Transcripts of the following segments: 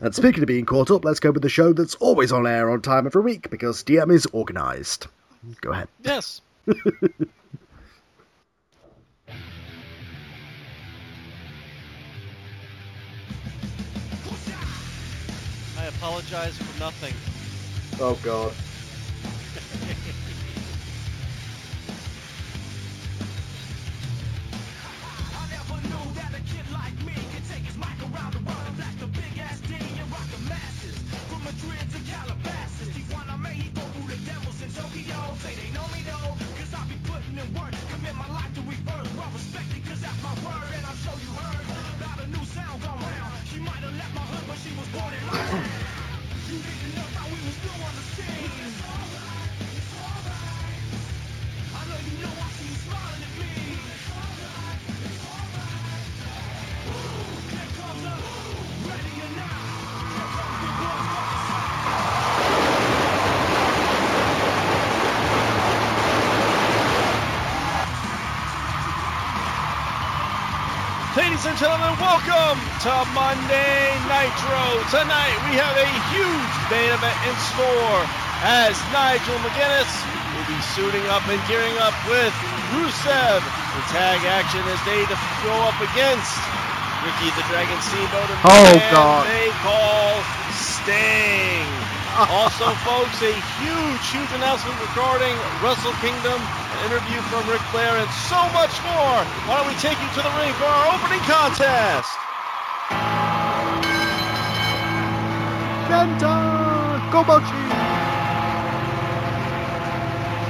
And speaking of being caught up, let's go with the show that's always on air on time every week because DM is organised. Go ahead. Yes. I apologize for nothing. Oh God. And gentlemen, welcome to Monday Nitro. Tonight we have a huge main event in store as Nigel McGuinness will be suiting up and gearing up with Rusev in tag action as they go up against Ricky the Dragon Steamboat and Oh, God. they call Sting. also, folks, a huge, huge announcement regarding Wrestle Kingdom, an interview from Ric Flair, and so much more. Why don't we take you to the ring for our opening contest? Kenta Kobashi.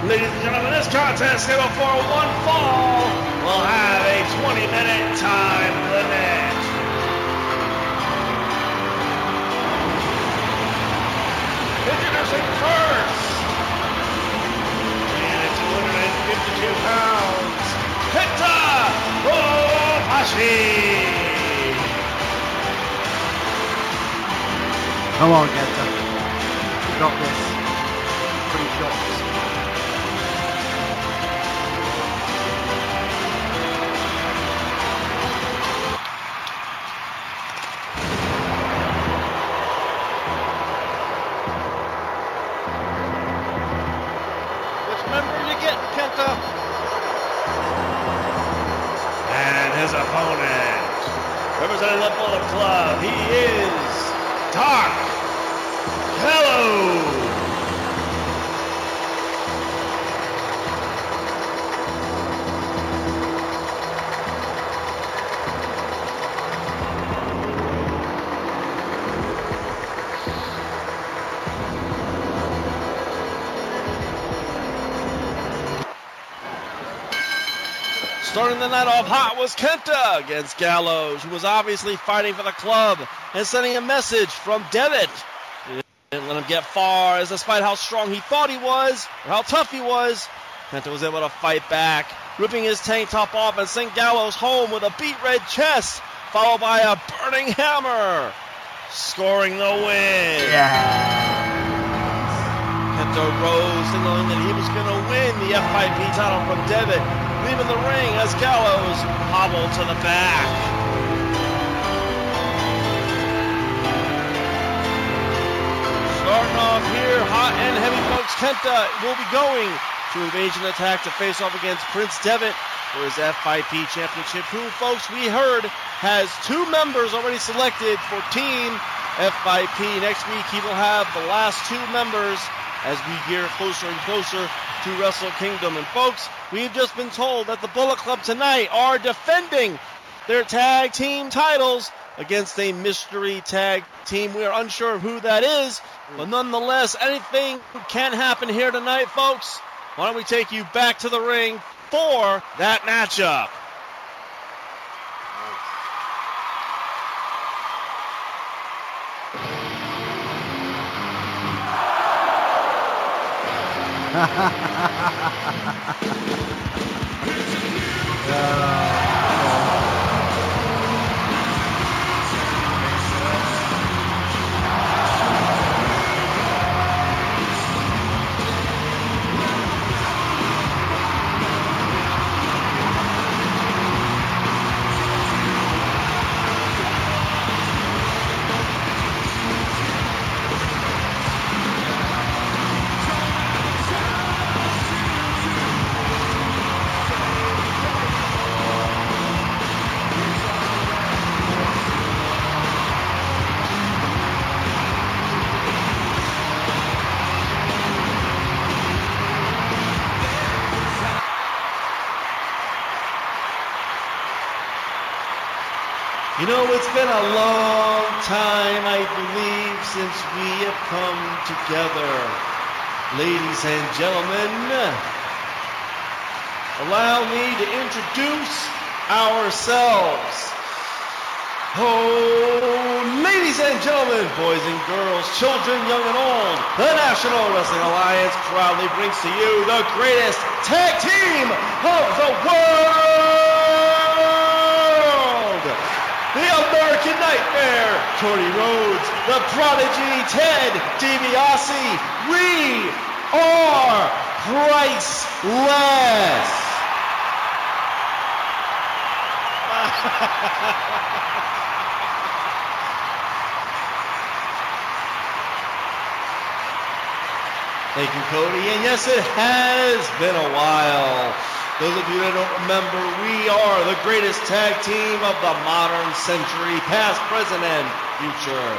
Ladies and gentlemen, this contest scheduled for one fall will have a 20-minute time limit. Introducing first, pounds, Kenta Kobashi. Come on, Kenta. You got this. Pretty shots. Hot was Kenta against Gallows, who was obviously fighting for the club and sending a message from Devitt. Didn't let him get far, as despite how strong he thought he was, or how tough he was, Kenta was able to fight back, ripping his tank top off and sent Gallows home with a beat red chest, followed by a burning hammer, scoring the win. Yeah. Kenta rose, signaling that he was going to win the FIP title from Devitt, leaving the ring as Gallows hobbled to the back. Starting off here, hot and heavy, folks. Kenta will be going to Invasion Attack to face off against Prince Devitt for his FIP championship, who, folks, we heard has two members already selected for Team FIP. Next week, he will have the last two members as we gear closer and closer to Wrestle Kingdom. And, folks, we've just been told that the Bullet Club tonight are defending their tag team titles against a mystery tag team. We are unsure of who that is, but nonetheless, anything can happen here tonight, folks. Why don't we take you back to the ring for that matchup? You know, it's been a long time, I believe, since we have come together. Ladies and gentlemen, allow me to introduce ourselves. Oh, ladies and gentlemen, boys and girls, children, young and old, the National Wrestling Alliance proudly brings to you the greatest tag team of the world! The American Nightmare, Cody Rhodes, the Prodigy, Ted DiBiase. We are priceless. Thank you, Cody. And yes, it has been a while. Those of you that don't remember, we are the greatest tag team of the modern century, past, present, and future.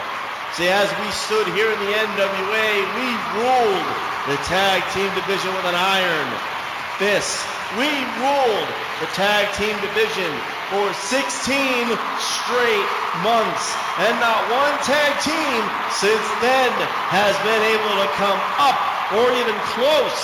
See, as we stood here in the NWA, we ruled the tag team division with an iron fist. We ruled the tag team division for 16 straight months. And not one tag team since then has been able to come up or even close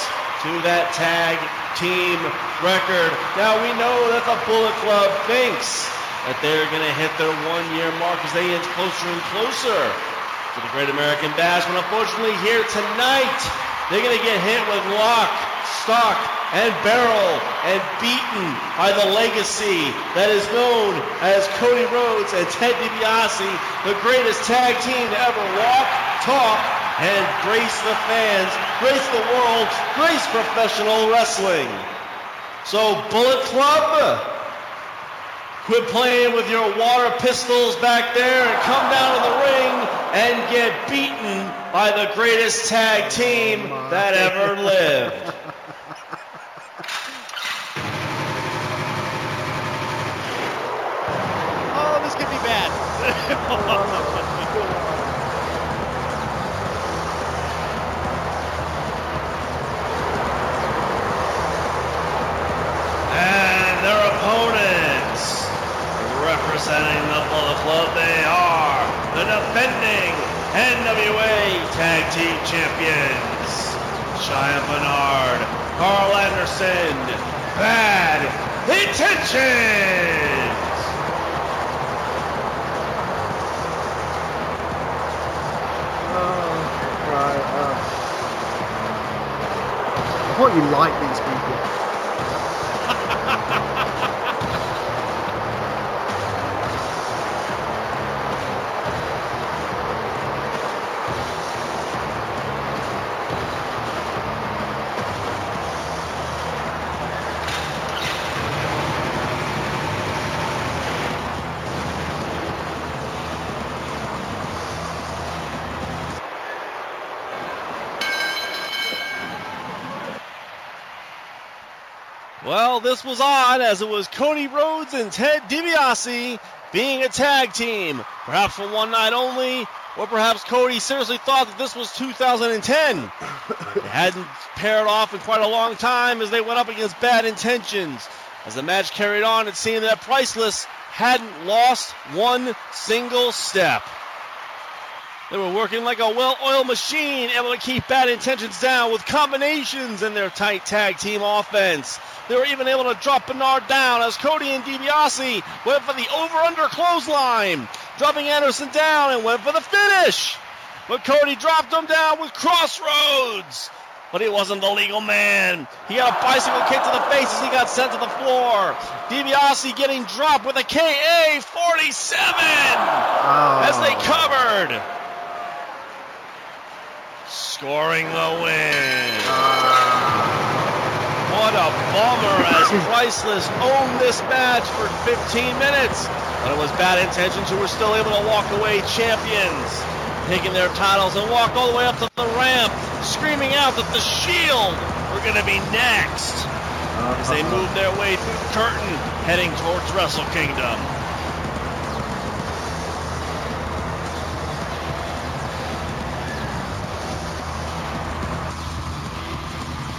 to that tag team record. Now we know that the Bullet Club thinks that they're going to hit their one year mark as they inch closer and closer to the Great American Bash. But unfortunately, here tonight, they're going to get hit with lock, stock, and barrel and beaten by the legacy that is known as Cody Rhodes and Ted DiBiase, the greatest tag team to ever walk, talk, and grace the fans, grace the world, grace professional wrestling. So, Bullet Club, quit playing with your water pistols back there and come down to the ring and get beaten by the greatest tag team that ever lived. Oh, this could be bad. Oh, And their opponents, representing the Bullet Club, they are the defending NWA Tag Team Champions. Giant Bernard, Karl Anderson, Bad Intentions. Oh. Uh. I thought you liked these people. Well, this was odd as it was Cody Rhodes and Ted DiBiase being a tag team, perhaps for one night only, or perhaps Cody seriously thought that this was 2010. they hadn't paired off in quite a long time as they went up against Bad Intentions. As the match carried on, it seemed that Priceless hadn't lost one single step. They were working like a well-oiled machine, able to keep bad intentions down with combinations in their tight tag team offense. They were even able to drop Bernard down as Cody and DiBiase went for the over-under clothesline, dropping Anderson down and went for the finish. But Cody dropped him down with crossroads. but he wasn't the legal man. He got a bicycle kick to the face as he got sent to the floor. DiBiase getting dropped with a KA 47 Oh. as they covered. Scoring the win. Ah. What a bummer as Priceless owned this match for 15 minutes. But it was bad intentions who were still able to walk away champions, taking their titles and walk all the way up to the ramp, screaming out that the Shield were going to be next as they uh-huh. moved their way through the curtain, heading towards Wrestle Kingdom.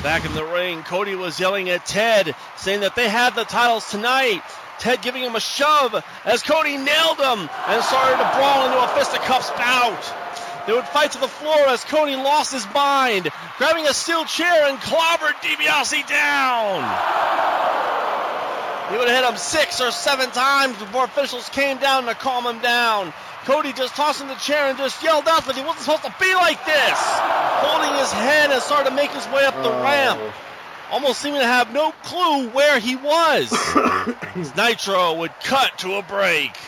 Back in the ring, Cody was yelling at Ted, saying that they had the titles tonight. Ted giving him a shove as Cody nailed him and started to brawl into a fisticuffs bout. They would fight to the floor as Cody lost his mind, grabbing a steel chair and clobbered DiBiase down. He would have hit him six or seven times before officials came down to calm him down. Cody just tossed him the chair and just yelled out that he wasn't supposed to be like this, holding his head and started to make his way up the ramp, almost seeming to have no clue where he was. As Nitro would cut to a break.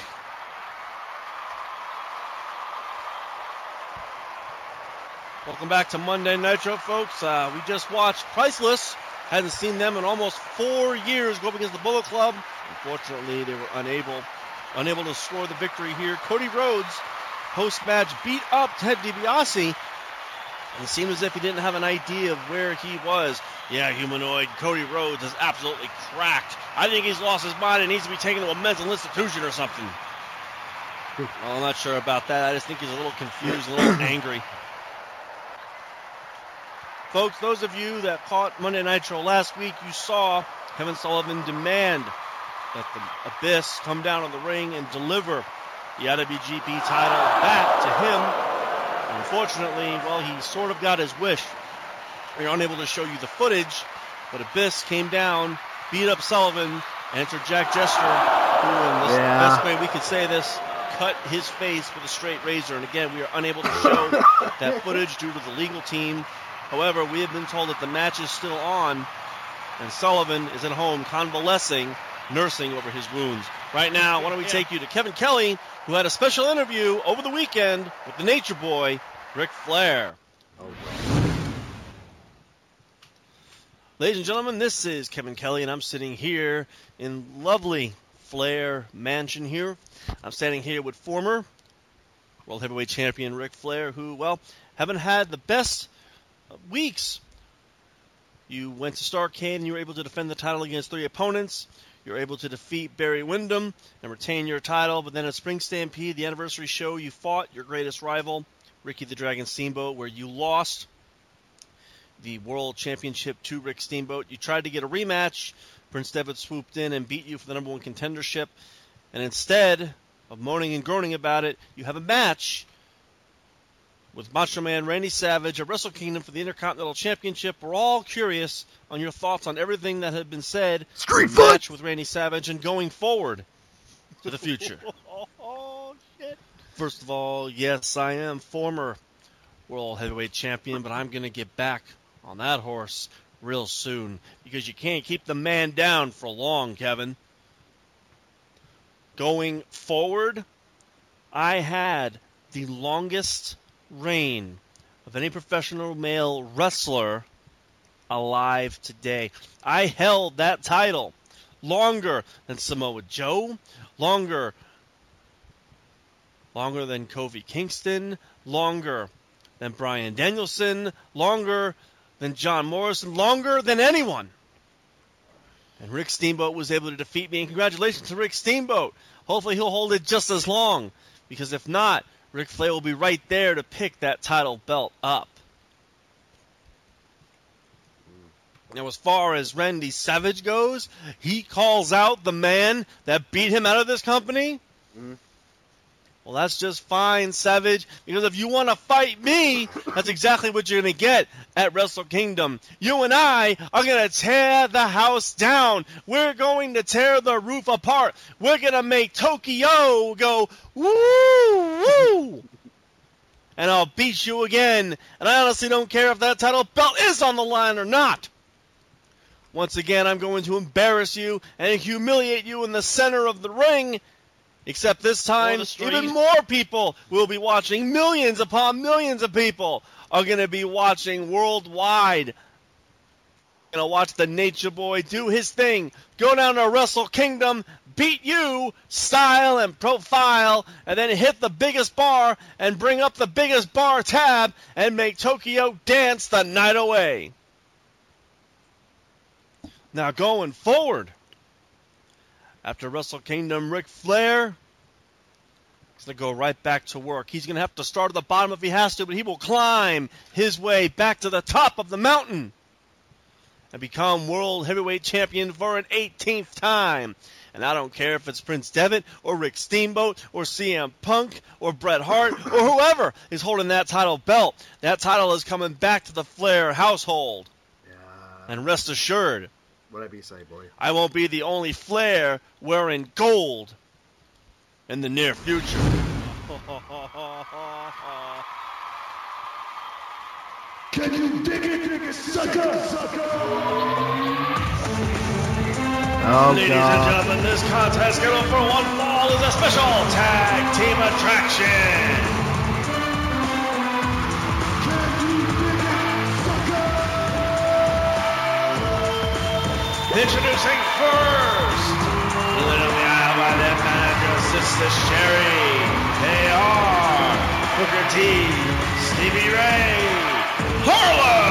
Welcome back to Monday Nitro, folks. Uh, we just watched Priceless. Hadn't seen them in almost four years go up against the Bullet Club. Unfortunately, they were unable unable to score the victory here. Cody Rhodes, post match, beat up Ted DiBiase. And it seemed as if he didn't have an idea of where he was. Yeah, humanoid Cody Rhodes is absolutely cracked. I think he's lost his mind and needs to be taken to a mental institution or something. Well, I'm not sure about that. I just think he's a little confused, a little angry. Folks, those of you that caught Monday Nitro last week, you saw Kevin Sullivan demand that the Abyss come down on the ring and deliver the IWGP title back to him. Unfortunately, well, he sort of got his wish. We're unable to show you the footage, but Abyss came down, beat up Sullivan, entered Jack Jester, who, in the Yeah. best way we could say this, cut his face with a straight razor. And again, we are unable to show that footage due to the legal team. However, we have been told that the match is still on, and Sullivan is at home convalescing, nursing over his wounds. Right now, why don't we take you to Kevin Kelly, who had a special interview over the weekend with the Nature Boy, Ric Flair. Ladies and gentlemen, this is Kevin Kelly, and I'm sitting here in lovely Flair Mansion here. I'm standing here with former World Heavyweight Champion Ric Flair, who, well, haven't had the best weeks. You went to Starcade and you were able to defend the title against three opponents. You were able to defeat Barry Windham and retain your title. But then at Spring Stampede, the anniversary show, you fought your greatest rival, Ricky the Dragon Steamboat, where you lost the World Championship to Rick Steamboat. You tried to get a rematch. Prince Devitt swooped in and beat you for the number one contendership. And instead of moaning and groaning about it, you have a match with Macho Man Randy Savage at Wrestle Kingdom for the Intercontinental Championship. We're all curious on your thoughts on everything that had been said. Street in match with Randy Savage and going forward to the future. Oh, shit. First of all, yes, I am former World Heavyweight Champion, but I'm going to get back on that horse real soon because you can't keep the man down for long, Kevin. Going forward, I had the longest reign of any professional male wrestler alive today. I held that title longer than Samoa Joe, longer longer than Kofi Kingston, longer than Bryan Danielson, longer than John Morrison, longer than anyone. And Rick Steamboat was able to defeat me, and congratulations to Rick Steamboat. Hopefully he'll hold it just as long, because if not, Ric Flair will be right there to pick that title belt up. Now, as far as Randy Savage goes, he calls out the man that beat him out of this company. Mm-hmm. Well, that's just fine, Savage, because if you want to fight me, that's exactly what you're going to get at Wrestle Kingdom. You and I are going to tear the house down. We're going to tear the roof apart. We're going to make Tokyo go woo woo. and I'll beat you again. And I honestly don't care if that title belt is on the line or not. Once again, I'm going to embarrass you and humiliate you in the center of the ring. Except this time, even more people will be watching. Millions upon millions of people are going to be watching worldwide. Going to watch the Nature Boy do his thing, go down to Wrestle Kingdom, beat you, style and profile, and then hit the biggest bar and bring up the biggest bar tab and make Tokyo dance the night away. Now going forward, after Wrestle Kingdom, Ric Flair is going to go right back to work. He's going to have to start at the bottom if he has to, but he will climb his way back to the top of the mountain and become World Heavyweight Champion for an 18th time. And I don't care if it's Prince Devitt or Rick Steamboat or CM Punk or Bret Hart or whoever is holding that title belt. That title is coming back to the Flair household. Yeah. And rest assured, Whatever you say, boy. I won't be the only Flair wearing gold in the near future. Can you dig it, sucker? sucker? Oh, Ladies God. and gentlemen, this contest scheduled for one fall is a special tag team attraction. Introducing first, the aisle by their manager, Sister Sherri. They are Booker T, Stevie Ray, Harlem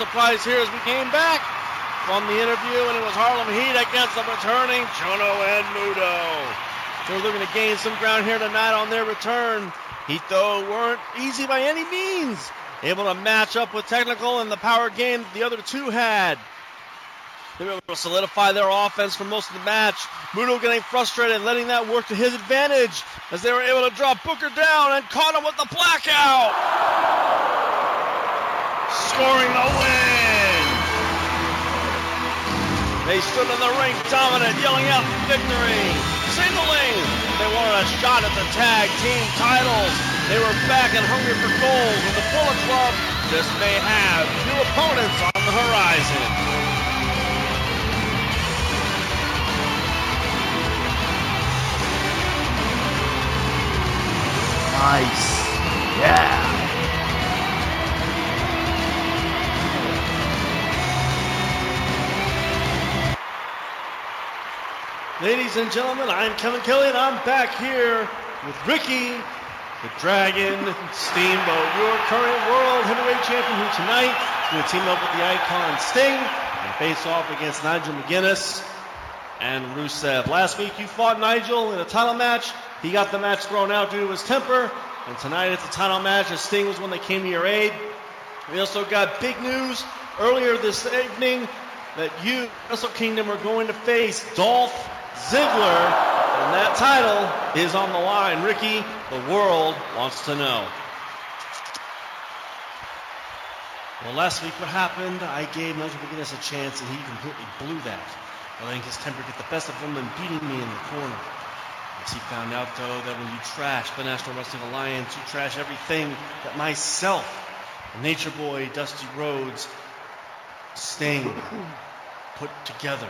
surprise here as we came back from the interview, and it was Harlem Heat against the returning Chono and Muto. They're looking to gain some ground here tonight on their return. Heat, though, weren't easy by any means. Able to match up with technical and the power game the other two had. They were able to solidify their offense for most of the match. Muto getting frustrated, letting that work to his advantage as they were able to drop Booker down and caught him with the blackout. Scoring the win. They stood in the ring dominant, yelling out victory, signaling they wanted a shot at the tag team titles. They were back and hungry for gold, and the Bullet Club just may have new opponents on the horizon. Nice. Yeah. Ladies and gentlemen, I'm Kevin Kelly, and I'm back here with Ricky, the Dragon Steamboat, your current World Heavyweight Champion, who tonight to team up with the Icon Sting and face off against Nigel McGuinness and Rusev. Last week, you fought Nigel in a title match. He got the match thrown out due to his temper, and tonight it's a title match as Sting was when they came to your aid. We also got big news earlier this evening that you, Wrestle Kingdom, are going to face Dolph Ziggler, and that title is on the line. Ricky, the world wants to know. Well, last week what happened? I gave Nigel McGuinness a chance, and he completely blew that. letting his temper get the best of him and beating me in the corner. As he found out, though, that when you trash the National Wrestling Alliance, you trash everything that myself, Nature Boy, Dusty Rhodes, Sting put together.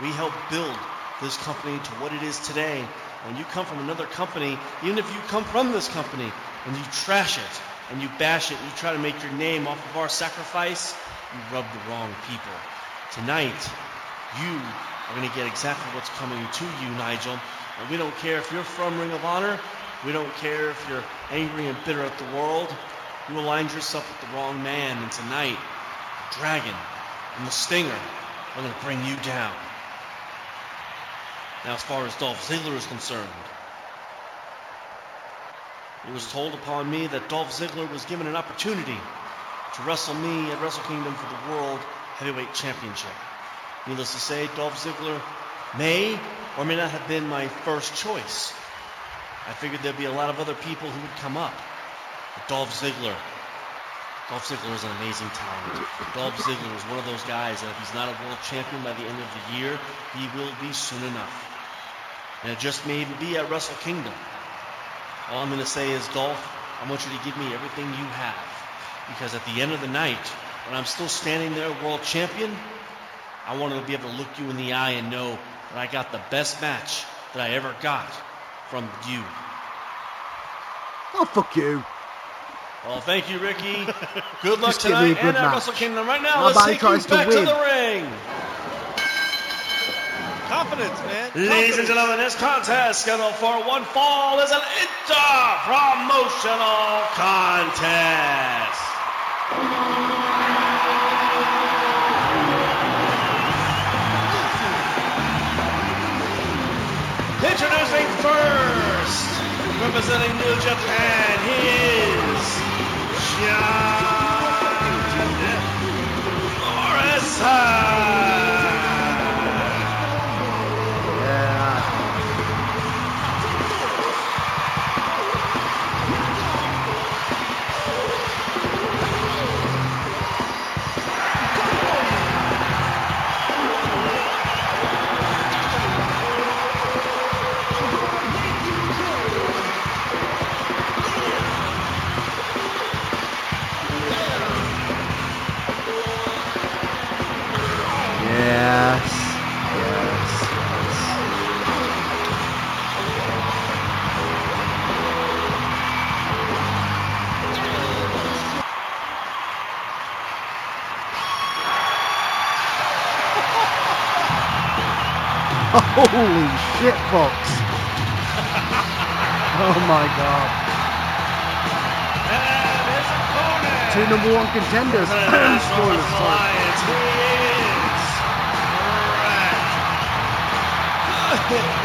We helped build this company to what it is today. When you come from another company, even if you come from this company and you trash it and you bash it and you try to make your name off of our sacrifice, you rub the wrong people. Tonight, you are going to get exactly what's coming to you, Nigel. And we don't care if you're from Ring of Honor. We don't care if you're angry and bitter at the world. You aligned yourself with the wrong man. And tonight, Dragon and the Stinger are going to bring you down. Now, as far as Dolph Ziggler is concerned, it was told upon me that Dolph Ziggler was given an opportunity to wrestle me at Wrestle Kingdom for the World Heavyweight Championship. Needless to say, Dolph Ziggler may or may not have been my first choice. I figured there'd be a lot of other people who would come up. But Dolph Ziggler, Dolph Ziggler is an amazing talent. Dolph Ziggler is one of those guys that if he's not a world champion by the end of the year, he will be soon enough. And it just may be at Wrestle Kingdom. All I'm going to say is, Dolph, I want you to give me everything you have. Because at the end of the night, when I'm still standing there, world champion, I want to be able to look you in the eye and know that I got the best match that I ever got from you. Oh, fuck you. Well, thank you, Ricky. Good luck Just give me a tonight good and at match. Wrestle Kingdom. Right now, Nobody let's take you tries to back to the ring. Confidence, man. Ladies and gentlemen, this contest scheduled for one fall is an inter-promotional contest. Introducing first, representing New Japan, he is John Morrison. Fox. oh my god. And his opponent. Two number one contenders. For the National Spoilers, sorry.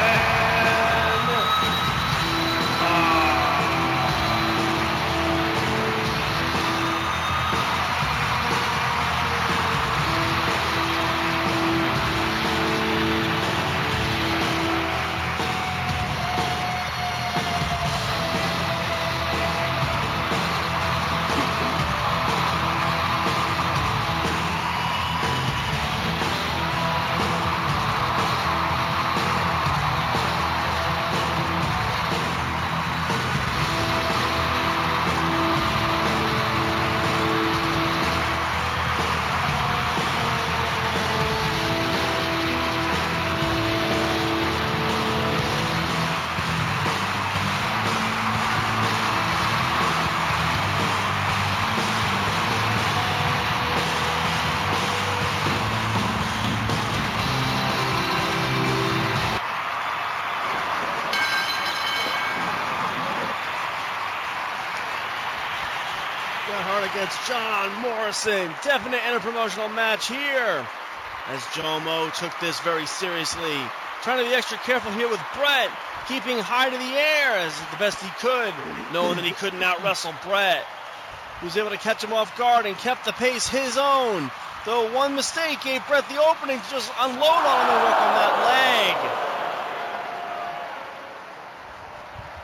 John Morrison. Definite interpromotional match here. As Jomo took this very seriously. Trying to be extra careful here with Bret. Keeping high to the air as the best he could. Knowing that he couldn't out wrestle Bret. He was able to catch him off guard and kept the pace his own. Though one mistake gave Bret the opening to just unload on him and work on that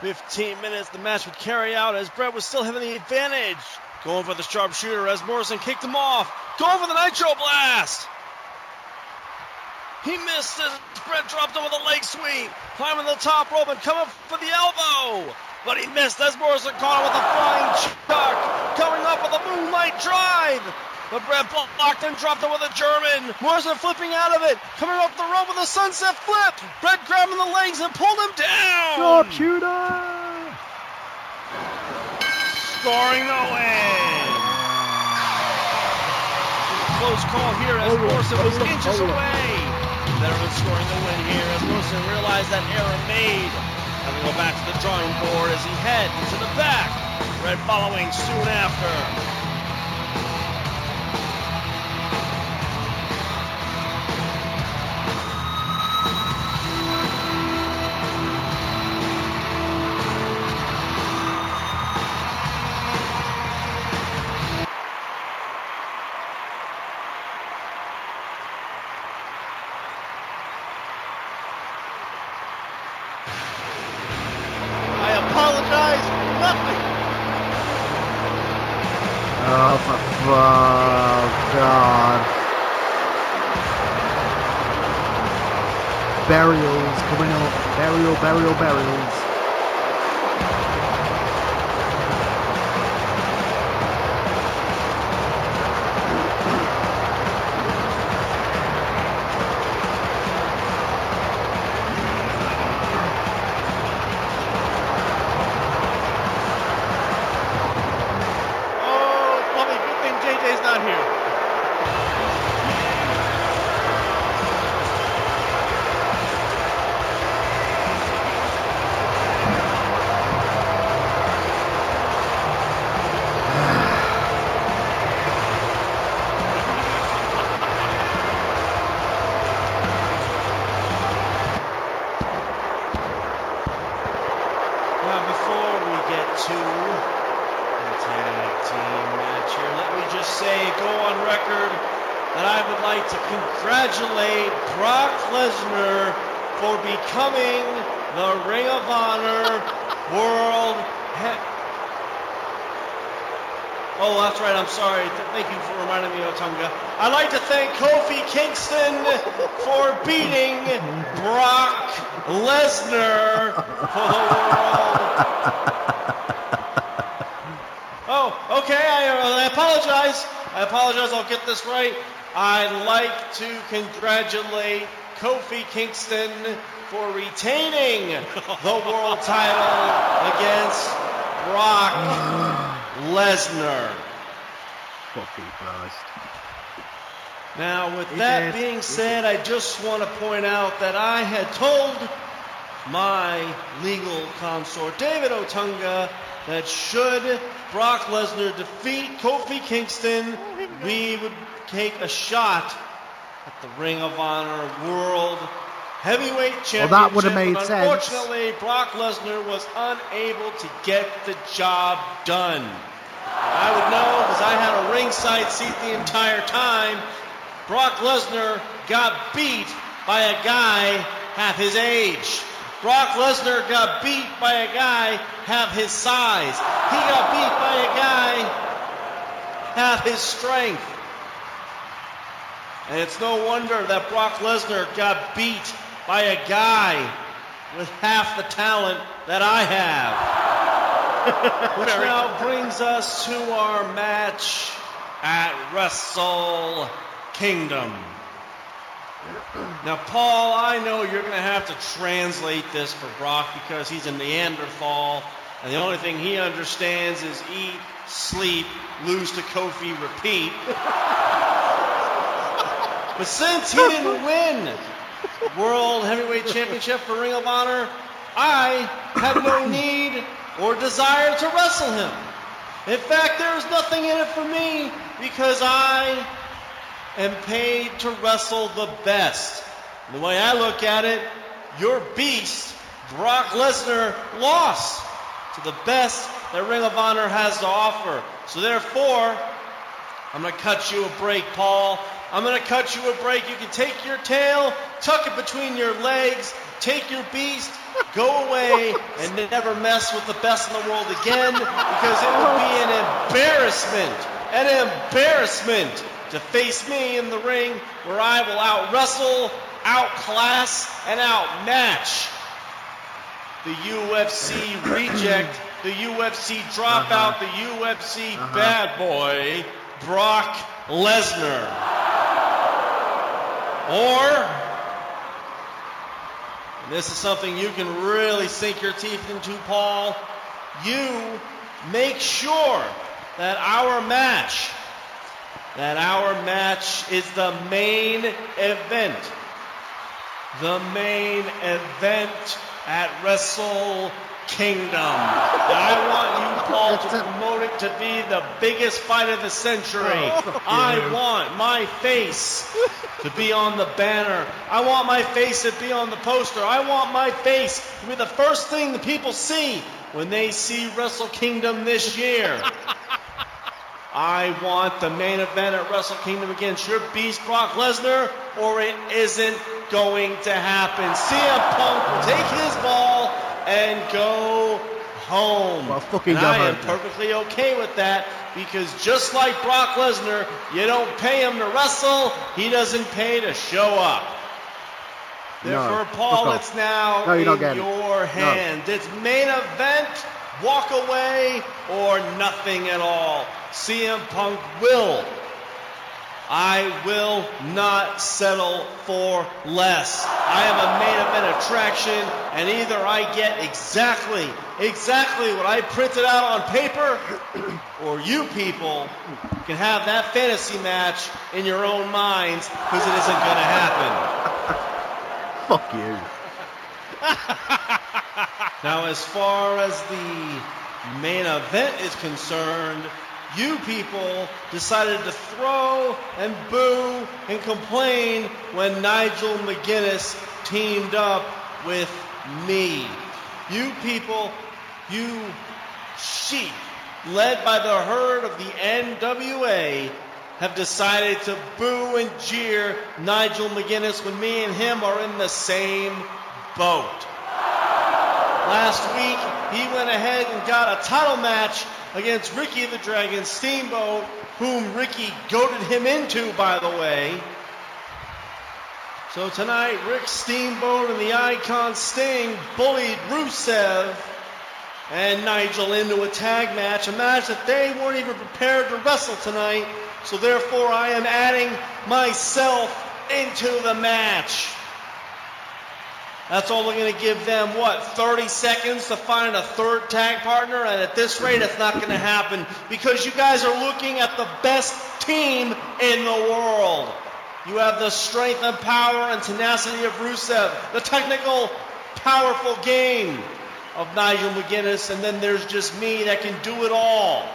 leg. 15 minutes the match would carry out as Bret was still having the advantage. Going for the sharpshooter as Morrison kicked him off. Going for the Nitro Blast. He missed it. Bret dropped him with a leg sweep. Climbing the top rope and coming for the elbow. But he missed as Morrison caught him with a flying chuck. Coming up with a moonlight drive. But Bret blocked and dropped him with a German. Morrison flipping out of it. Coming up the rope with a sunset flip. Bret grabbing the legs and pulled him down. Sharpshooter! Scoring the win. Close call here as Morrison was inches away. Veteran scoring the win here as Morrison realized that error made. Having to go back to the drawing board as he heads to the back. Red following soon after. I'm sorry. Thank you for reminding me, Otunga. I'd like to thank Kofi Kingston for beating Brock Lesnar for the world. Oh, okay. I, I apologize. I apologize. I'll get this right. I'd like to congratulate Kofi Kingston for retaining the world title against Brock Lesnar. Fucking Christ. Now, with that being said, I just want to point out that I had told my legal consort, David Otunga, that should Brock Lesnar defeat Kofi Kingston, we would take a shot at the Ring of Honor World Heavyweight Championship. Well, that would've made but sense. Unfortunately, Brock Lesnar was unable to get the job done. I would know because I had a ringside seat the entire time. Brock Lesnar got beat by a guy half his age. Brock Lesnar got beat by a guy half his size. He got beat by a guy half his strength. And it's no wonder that Brock Lesnar got beat by a guy with half the talent that I have. Which now brings us to our match at Wrestle Kingdom. Now, Paul, I know you're going to have to translate this for Brock because he's a Neanderthal, and the only thing he understands is eat, sleep, lose to Kofi, repeat. but since he didn't win World Heavyweight Championship for Ring of Honor, I have no need or desire to wrestle him. In fact, there is nothing in it for me because I am paid to wrestle the best. And the way I look at it, your beast, Brock Lesnar, lost to the best that Ring of Honor has to offer. So therefore, I'm going to cut you a break, Paul. I'm going to cut you a break. You can take your tail, tuck it between your legs, take your beast, go away, and never mess with the best in the world again because it would be an embarrassment, an embarrassment to face me in the ring where I will out wrestle, outclass and outmatch the UFC reject, the UFC dropout, the UFC uh-huh. bad boy, Brock Lesnar. Or, this is something you can really sink your teeth into, Paul, you make sure that our match, that our match is the main event. The main event at Wrestle Kingdom. I want you, Paul, to promote it to be the biggest fight of the century. Oh, I want my face to be on the banner. I want my face to be on the poster. I want my face to be the first thing the people see when they see Wrestle Kingdom this year. I want the main event at Wrestle Kingdom against your beast Brock Lesnar, or it isn't going to happen. CM Punk will take his ball and go home. Well, fucking and I am perfectly okay with that because just like Brock Lesnar, you don't pay him to wrestle, he doesn't pay to show up. Therefore, fuck Paul, it's now No, not in getting it. your hands. It's main event, walk away, or nothing at all. CM Punk will. I will not settle for less. I am a main event attraction, and either I get exactly, exactly what I printed out on paper, or you people can have that fantasy match in your own minds because it isn't going to happen. Fuck you. Now, as far as the main event is concerned, you people decided to throw and boo and complain when Nigel McGuinness teamed up with me. You people, you sheep, led by the herd of the NWA, have decided to boo and jeer Nigel McGuinness when me and him are in the same boat. Last week, he went ahead and got a title match against Ricky the Dragon Steamboat, whom Ricky goaded him into, by the way. So tonight, Rick Steamboat and the Icon Sting bullied Rusev and Nigel into a tag match, a match that they weren't even prepared to wrestle tonight. So therefore, I am adding myself into the match. That's only going to give them, what, 30 seconds to find a third tag partner? And at this rate, it's not going to happen because you guys are looking at the best team in the world. You have the strength and power and tenacity of Rusev, the technical, powerful game of Nigel McGuinness, and then there's just me that can do it all.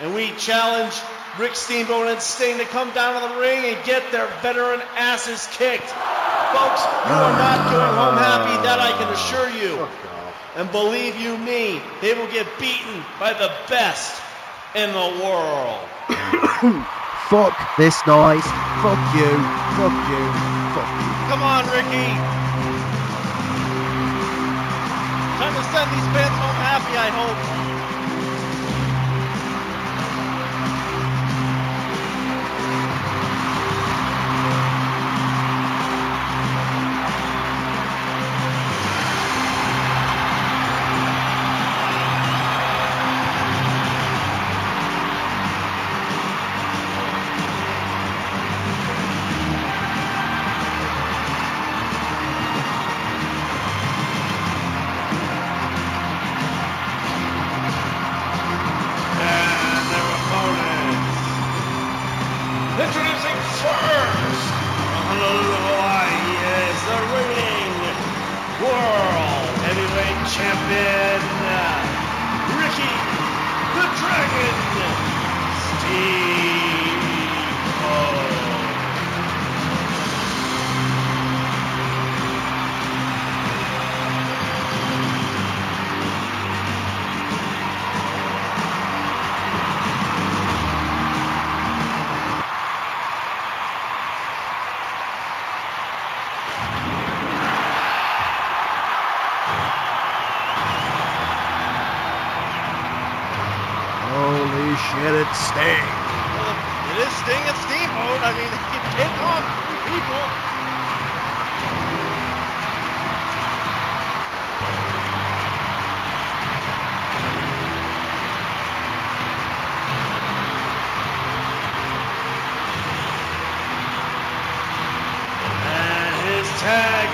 And we challenge Rick Steamboat and Sting to come down to the ring and get their veteran asses kicked. Folks, you are not going home happy, that I can assure you. And believe you me, they will get beaten by the best in the world. Fuck this noise. Fuck you. Fuck you. Fuck you. Come on, Ricky. Time to send these fans home happy, I hope.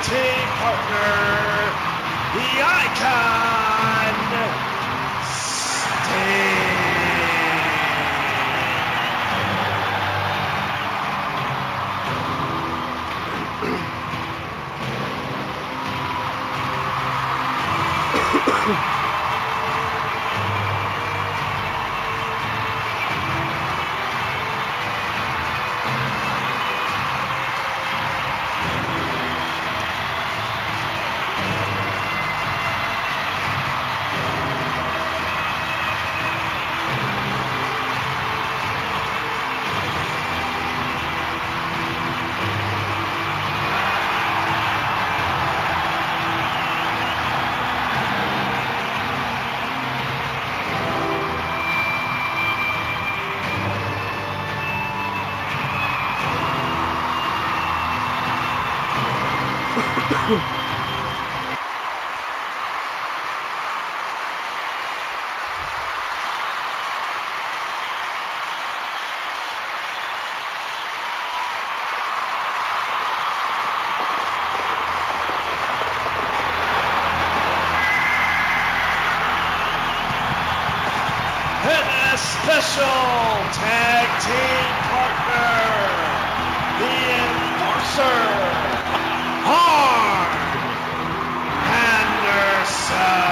Team partner, the icon, a special tag team partner, the Enforcer, Arn Anderson.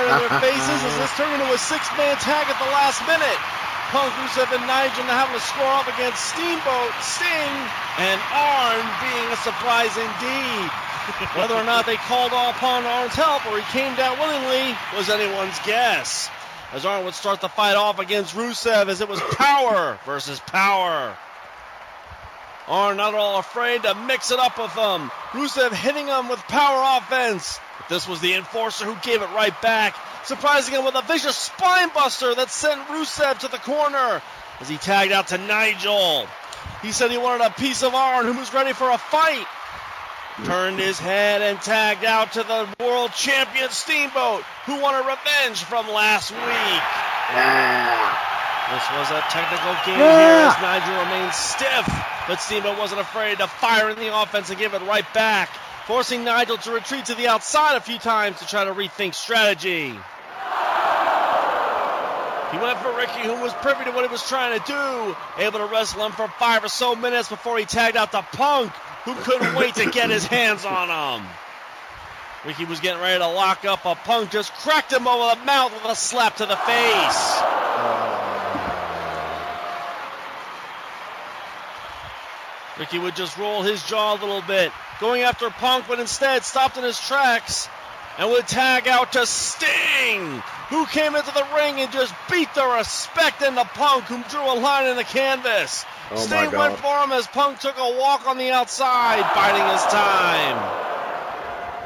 Backfired in their faces as this turned into a six-man tag at the last minute. Punk, Rusev, and Nigel now having to square off against Steamboat, Sting, and Arn being a surprise indeed. Whether or not they called upon Arn's help or he came down willingly was anyone's guess. As Arn would start the fight off against Rusev as it was power versus power. Arn not at all afraid to mix it up with them. Rusev hitting him with power offense. But this was the enforcer who gave it right back, surprising him with a vicious spine buster that sent Rusev to the corner as he tagged out to Nigel. He said he wanted a piece of Arn who was ready for a fight. Turned his head and tagged out to the world champion Steamboat, who wanted revenge from last week. This was a technical game here as Nigel remained stiff, but Steamboat wasn't afraid to fire in the offense and give it right back, forcing Nigel to retreat to the outside a few times to try to rethink strategy. He went for Ricky, who was privy to what he was trying to do, able to wrestle him for five or so minutes before he tagged out to Punk, who couldn't wait to get his hands on him. Ricky was getting ready to lock up a Punk, just cracked him over the mouth with a slap to the face. Oh. Ricky would just roll his jaw a little bit, going after Punk, but instead stopped in his tracks and would tag out to Sting, who came into the ring and just beat the respect into Punk, who drew a line in the canvas. Oh Sting went for him as Punk took a walk on the outside, biding his time.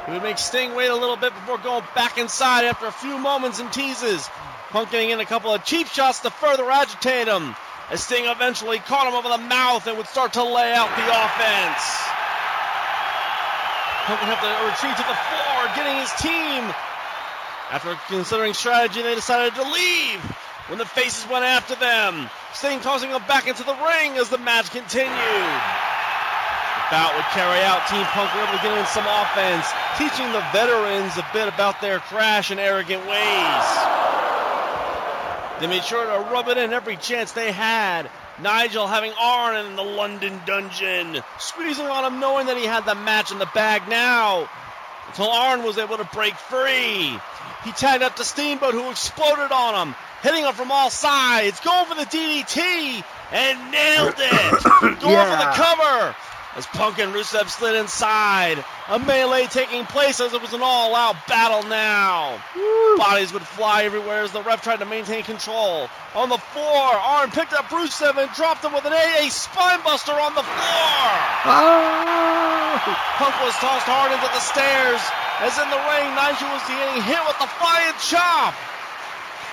He would make Sting wait a little bit before going back inside after a few moments and teases. Punk getting in a couple of cheap shots to further agitate him. As Sting eventually caught him over the mouth and would start to lay out the offense. Punk would have to retreat to the floor, getting his team. After considering strategy, they decided to leave when the faces went after them. Sting tossing them back into the ring as the match continued. The bout would carry out. Team Punk were able to get in some offense, teaching the veterans a bit about their crash and arrogant ways. They made sure to rub it in every chance they had Nigel having Arn in the London dungeon, squeezing on him, knowing that he had the match in the bag now. Until Arn was able to break free. He tagged up to Steamboat, who exploded on him, hitting him from all sides, going for the DDT, and nailed it. going Yeah. for the cover. As Punk and Rusev slid inside, a melee taking place as it was an all-out battle now. Bodies would fly everywhere as the ref tried to maintain control. On the floor, Arn picked up Rusev and dropped him with an AA spinebuster on the floor. Oh! Punk was tossed hard into the stairs as in the ring, Nigel was getting hit with the flying chop.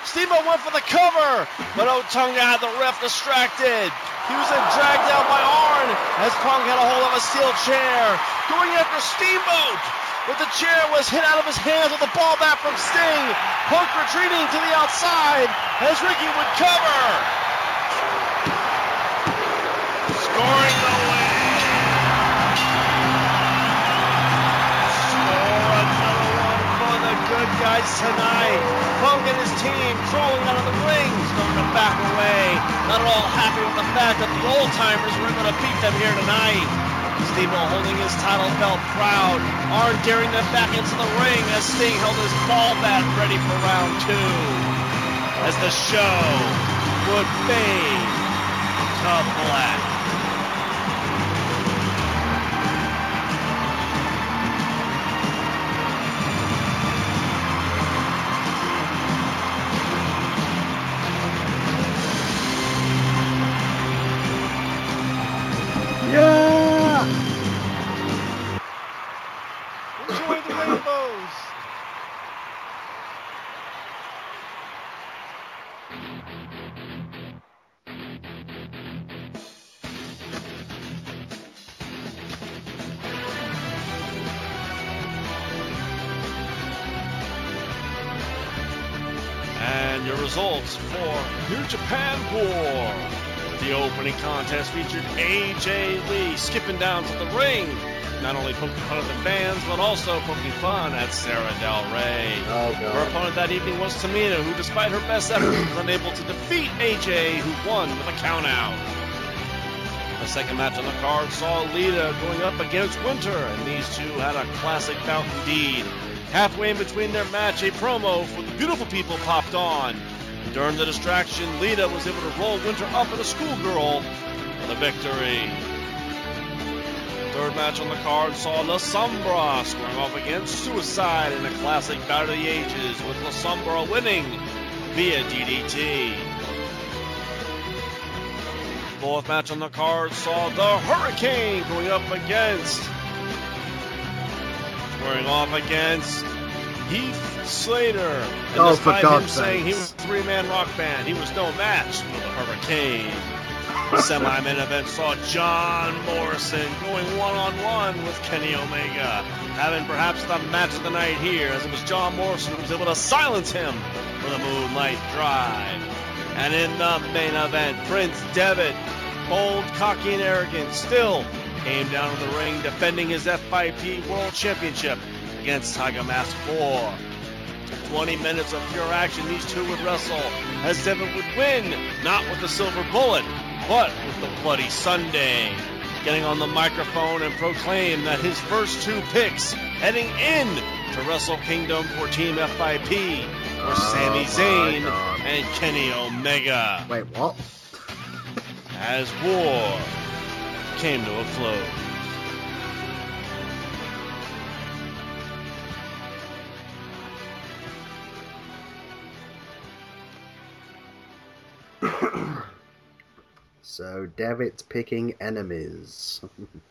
Steamboat went for the cover, but oh Otunga had the ref distracted. He was then dragged down by Arn as Punk had a hold of a steel chair, going after Steamboat. But the chair was hit out of his hands with a ball back from Sting. Punk retreating to the outside as Ricky would cover. Scoring guys tonight. Punk and his team crawling out of the ring, starting to back away. Not at all happy with the fact that the old timers were going to beat them here tonight. Steamboat holding his title belt proud. Arn daring them back into the ring as Sting held his ball bat ready for round two. As the show would fade to black. Your results for New Japan War. The opening contest featured AJ Lee skipping down to the ring, not only poking fun at the fans, but also poking fun at Sarah Del Rey. Oh, Her opponent that evening was Tamina, who, despite her best efforts, was unable to defeat AJ, who won with a countout. The second match on the card saw Lita going up against Winter, and these two had a classic bout indeed. Halfway in between their match, a promo for the beautiful people popped on. During the distraction, Lita was able to roll Winter up at a schoolgirl for the victory. Third match on the card saw La Sombra squaring off against Suicide in a classic Battle of the ages, with La Sombra winning via DDT. Fourth match on the card saw the Hurricane going up against, squaring off against Heath Slater. And Oh, for despite God's him saying he was a three-man rock band, he was no match for the Hurricane. The semi-main event saw John Morrison going one-on-one with Kenny Omega, having perhaps the match of the night here, as it was John Morrison who was able to silence him with a Moonlight Drive. And in the main event, Prince Devitt, bold, cocky, and arrogant, still came down to the ring defending his FIP World Championship against Tiger Mask 4. 20 minutes of pure action, these two would wrestle as Devitt would win, not with the silver bullet, but with the Bloody Sunday. Getting on the microphone and proclaim that his first two picks heading in to Wrestle Kingdom for Team FIP were Sami oh Zayn God. and Kenny Omega. Wait, what? As war came to a close. So, Devitt's picking enemies.